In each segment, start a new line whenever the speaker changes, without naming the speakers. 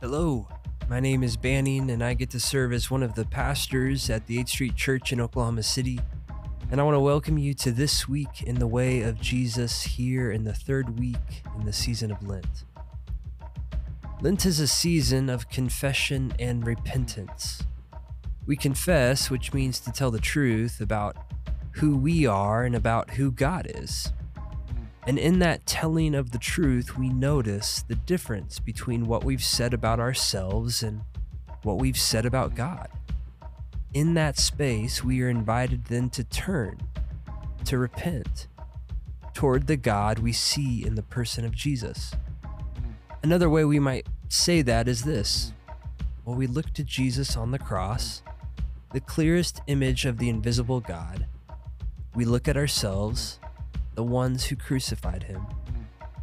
Hello, my name is Banning, and I get to serve as one of the pastors at the 8th Street Church in Oklahoma City. And I want to welcome you to this week in the way of Jesus here in the third week in the season of Lent. Lent is a season of confession and repentance. We confess, which means to tell the truth about who we are and about who God is. And in that telling of the truth, we notice the difference between what we've said about ourselves and what we've said about God. In that space, we are invited then to turn, to repent toward the God we see in the person of Jesus. Another way we might say that is this Well, we look to Jesus on the cross, the clearest image of the invisible God. We look at ourselves the ones who crucified him,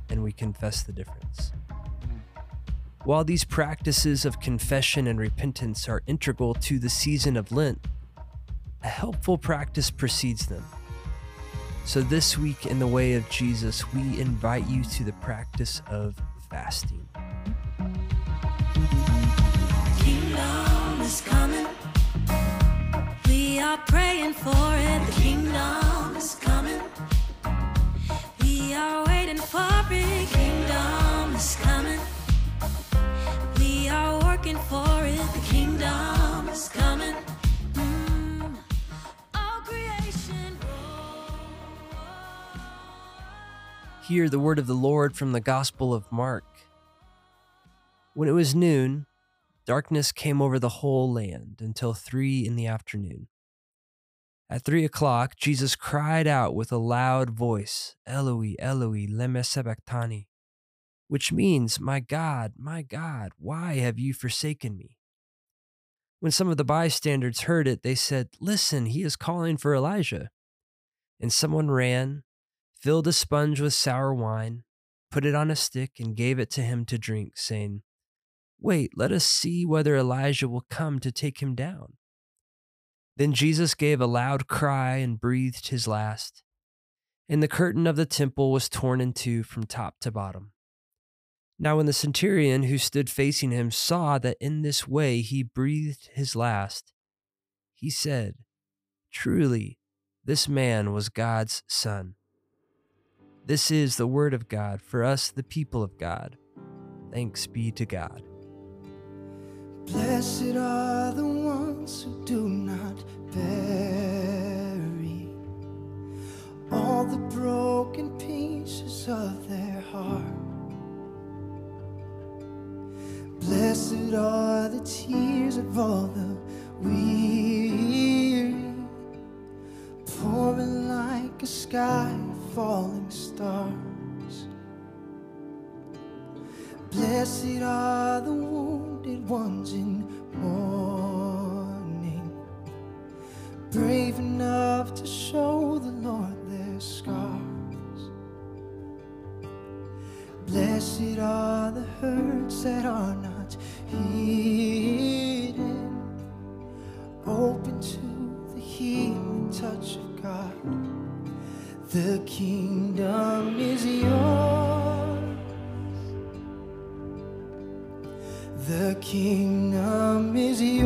and we confess the difference. While these practices of confession and repentance are integral to the season of Lent, a helpful practice precedes them. So, this week, in the way of Jesus, we invite you to the practice of fasting.
Kingdom is coming. We are praying for it.
Hear the word of the Lord from the Gospel of Mark. When it was noon, darkness came over the whole land until three in the afternoon. At three o'clock, Jesus cried out with a loud voice, Eloi, Eloi, lema sabachthani, which means, My God, my God, why have you forsaken me? When some of the bystanders heard it, they said, Listen, he is calling for Elijah. And someone ran, filled a sponge with sour wine, put it on a stick, and gave it to him to drink, saying, Wait, let us see whether Elijah will come to take him down. Then Jesus gave a loud cry and breathed his last. And the curtain of the temple was torn in two from top to bottom. Now, when the centurion who stood facing him saw that in this way he breathed his last, he said, Truly, this man was God's son. This is the word of God for us, the people of God. Thanks be to God.
Blessed are the ones who do not bury all the broken pieces of their heart. Blessed are the tears of all the weary, pouring like a sky falling stars. Blessed are the wounded ones in The kingdom is yours.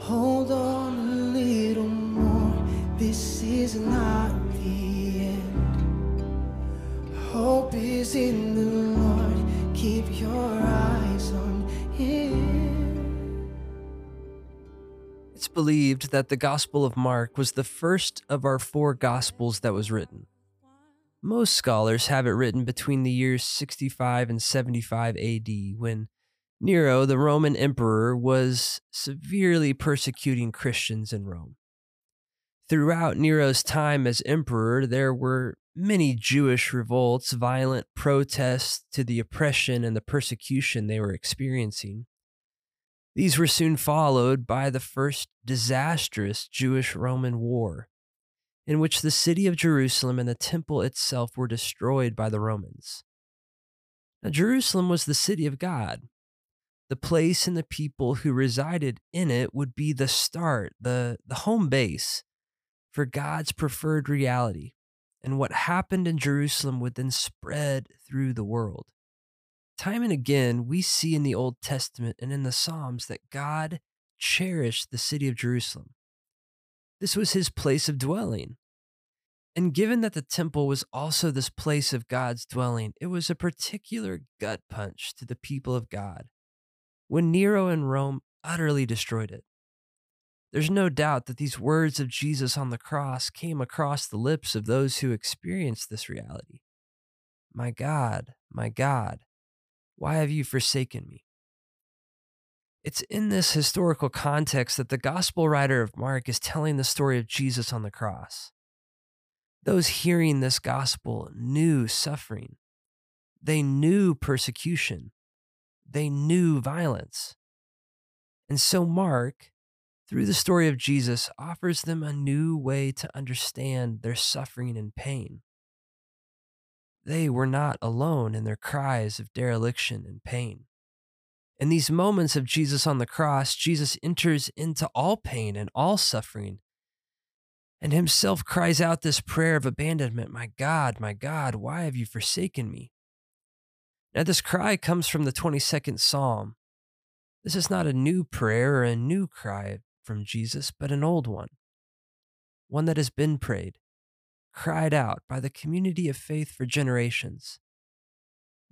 Hold on a little more. This is not the end. Hope is in the Lord. Keep your eyes on Him.
It's believed that the Gospel of Mark was the first of our four Gospels that was written. Most scholars have it written between the years 65 and 75 AD, when Nero, the Roman emperor, was severely persecuting Christians in Rome. Throughout Nero's time as emperor, there were many Jewish revolts, violent protests to the oppression and the persecution they were experiencing. These were soon followed by the first disastrous Jewish Roman War, in which the city of Jerusalem and the temple itself were destroyed by the Romans. Now, Jerusalem was the city of God. The place and the people who resided in it would be the start, the, the home base for God's preferred reality, and what happened in Jerusalem would then spread through the world. Time and again, we see in the Old Testament and in the Psalms that God cherished the city of Jerusalem. This was his place of dwelling. And given that the temple was also this place of God's dwelling, it was a particular gut punch to the people of God when Nero and Rome utterly destroyed it. There's no doubt that these words of Jesus on the cross came across the lips of those who experienced this reality. My God, my God, why have you forsaken me? It's in this historical context that the gospel writer of Mark is telling the story of Jesus on the cross. Those hearing this gospel knew suffering, they knew persecution, they knew violence. And so, Mark, through the story of Jesus, offers them a new way to understand their suffering and pain. They were not alone in their cries of dereliction and pain. In these moments of Jesus on the cross, Jesus enters into all pain and all suffering and himself cries out this prayer of abandonment My God, my God, why have you forsaken me? Now, this cry comes from the 22nd Psalm. This is not a new prayer or a new cry from Jesus, but an old one, one that has been prayed, cried out by the community of faith for generations.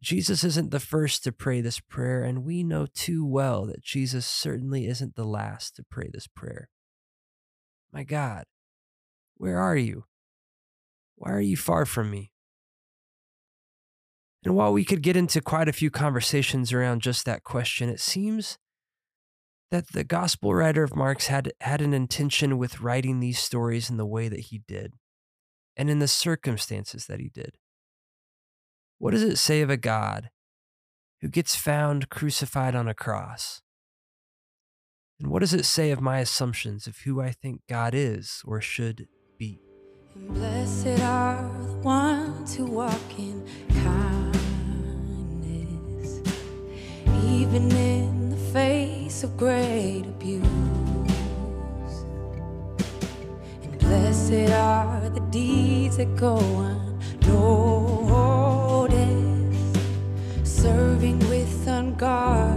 Jesus isn't the first to pray this prayer, and we know too well that Jesus certainly isn't the last to pray this prayer. My God, where are you? Why are you far from me? And while we could get into quite a few conversations around just that question, it seems that the gospel writer of Mark's had, had an intention with writing these stories in the way that he did and in the circumstances that he did. What does it say of a God who gets found crucified on a cross? And what does it say of my assumptions of who I think God is or should
blessed are the ones who walk in kindness, even in the face of great abuse. And blessed are the deeds that go unnoticed, serving with unguarded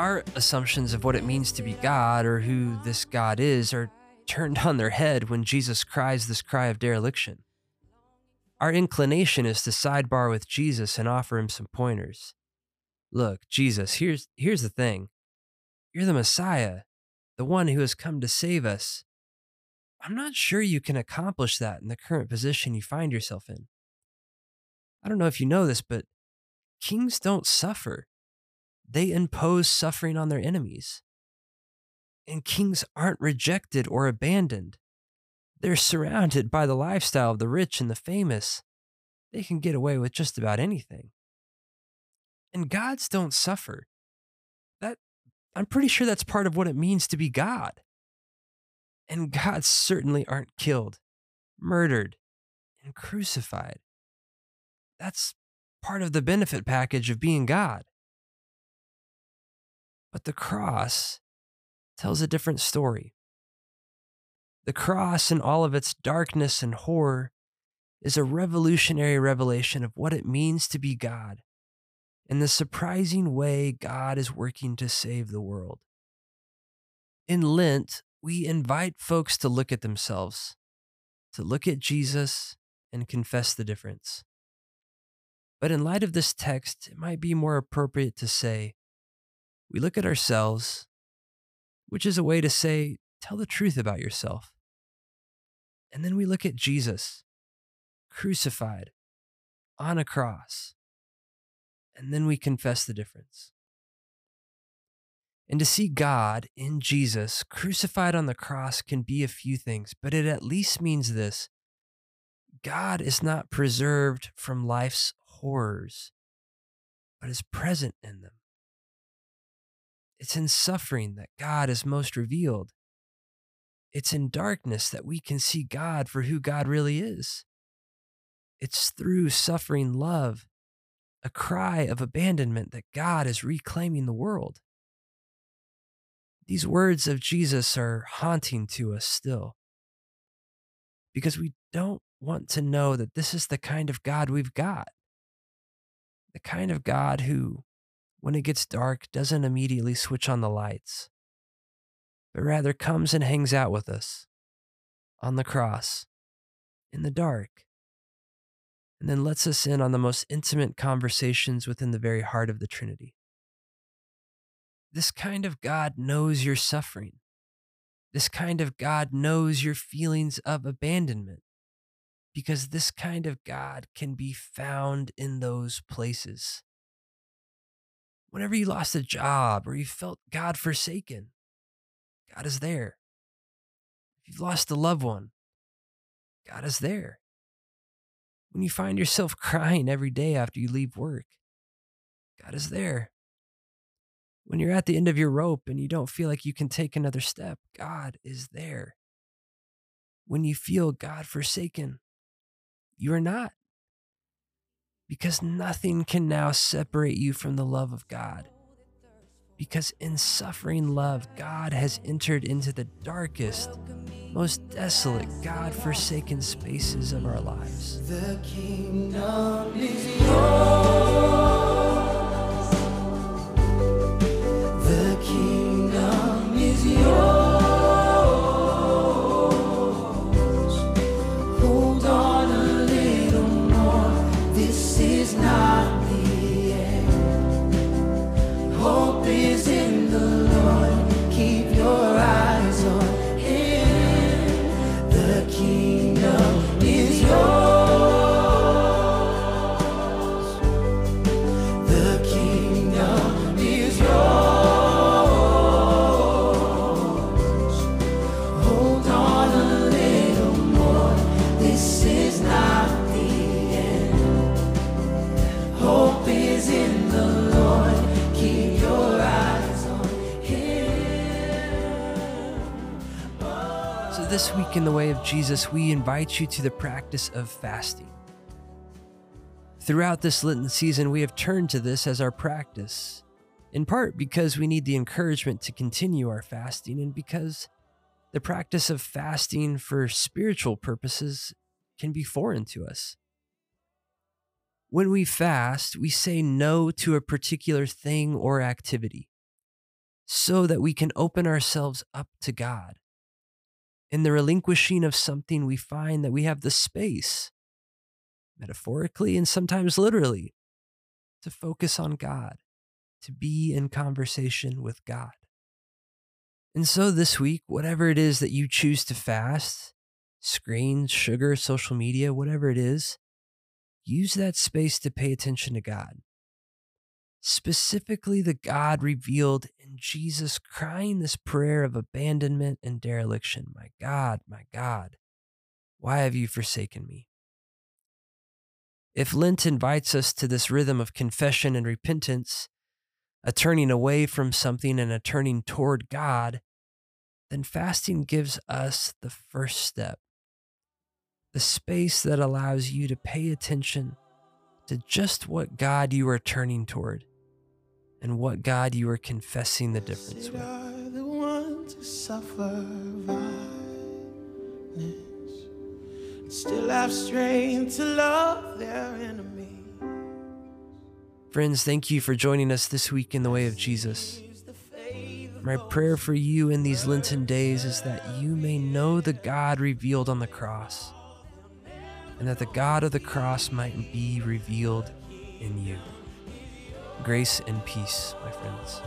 Our assumptions of what it means to be God or who this God is are turned on their head when Jesus cries this cry of dereliction. Our inclination is to sidebar with Jesus and offer him some pointers. Look, Jesus, here's, here's the thing you're the Messiah, the one who has come to save us. I'm not sure you can accomplish that in the current position you find yourself in. I don't know if you know this, but kings don't suffer they impose suffering on their enemies. And kings aren't rejected or abandoned. They're surrounded by the lifestyle of the rich and the famous. They can get away with just about anything. And gods don't suffer. That I'm pretty sure that's part of what it means to be God. And gods certainly aren't killed, murdered, and crucified. That's part of the benefit package of being God. But the cross tells a different story. The cross, in all of its darkness and horror, is a revolutionary revelation of what it means to be God and the surprising way God is working to save the world. In Lent, we invite folks to look at themselves, to look at Jesus and confess the difference. But in light of this text, it might be more appropriate to say, we look at ourselves, which is a way to say, tell the truth about yourself. And then we look at Jesus, crucified on a cross. And then we confess the difference. And to see God in Jesus crucified on the cross can be a few things, but it at least means this God is not preserved from life's horrors, but is present in them. It's in suffering that God is most revealed. It's in darkness that we can see God for who God really is. It's through suffering love, a cry of abandonment that God is reclaiming the world. These words of Jesus are haunting to us still. because we don't want to know that this is the kind of God we've got. The kind of God who, when it gets dark, doesn't immediately switch on the lights, but rather comes and hangs out with us on the cross, in the dark, and then lets us in on the most intimate conversations within the very heart of the Trinity. This kind of God knows your suffering. This kind of God knows your feelings of abandonment because this kind of God can be found in those places. Whenever you lost a job or you felt God forsaken, God is there. If you've lost a loved one, God is there. When you find yourself crying every day after you leave work, God is there. When you're at the end of your rope and you don't feel like you can take another step, God is there. When you feel God forsaken, you are not. Because nothing can now separate you from the love of God. Because in suffering love, God has entered into the darkest, most desolate, God forsaken spaces of our lives.
The kingdom is yours. The kingdom is yours. This
week in the way of Jesus, we invite you to the practice of fasting. Throughout this Lenten season, we have turned to this as our practice, in part because we need the encouragement to continue our fasting, and because the practice of fasting for spiritual purposes can be foreign to us. When we fast, we say no to a particular thing or activity so that we can open ourselves up to God. In the relinquishing of something, we find that we have the space, metaphorically and sometimes literally, to focus on God, to be in conversation with God. And so this week, whatever it is that you choose to fast, screens, sugar, social media, whatever it is, use that space to pay attention to God. Specifically, the God revealed in Jesus crying this prayer of abandonment and dereliction My God, my God, why have you forsaken me? If Lent invites us to this rhythm of confession and repentance, a turning away from something and a turning toward God, then fasting gives us the first step, the space that allows you to pay attention to just what God you are turning toward and what God you are confessing the difference with.
are the ones who suffer violence and still have strength to love their enemy.
Friends, thank you for joining us this week in the way of Jesus. My prayer for you in these Lenten days is that you may know the God revealed on the cross, and that the God of the cross might be revealed in you. Grace and peace, my friends.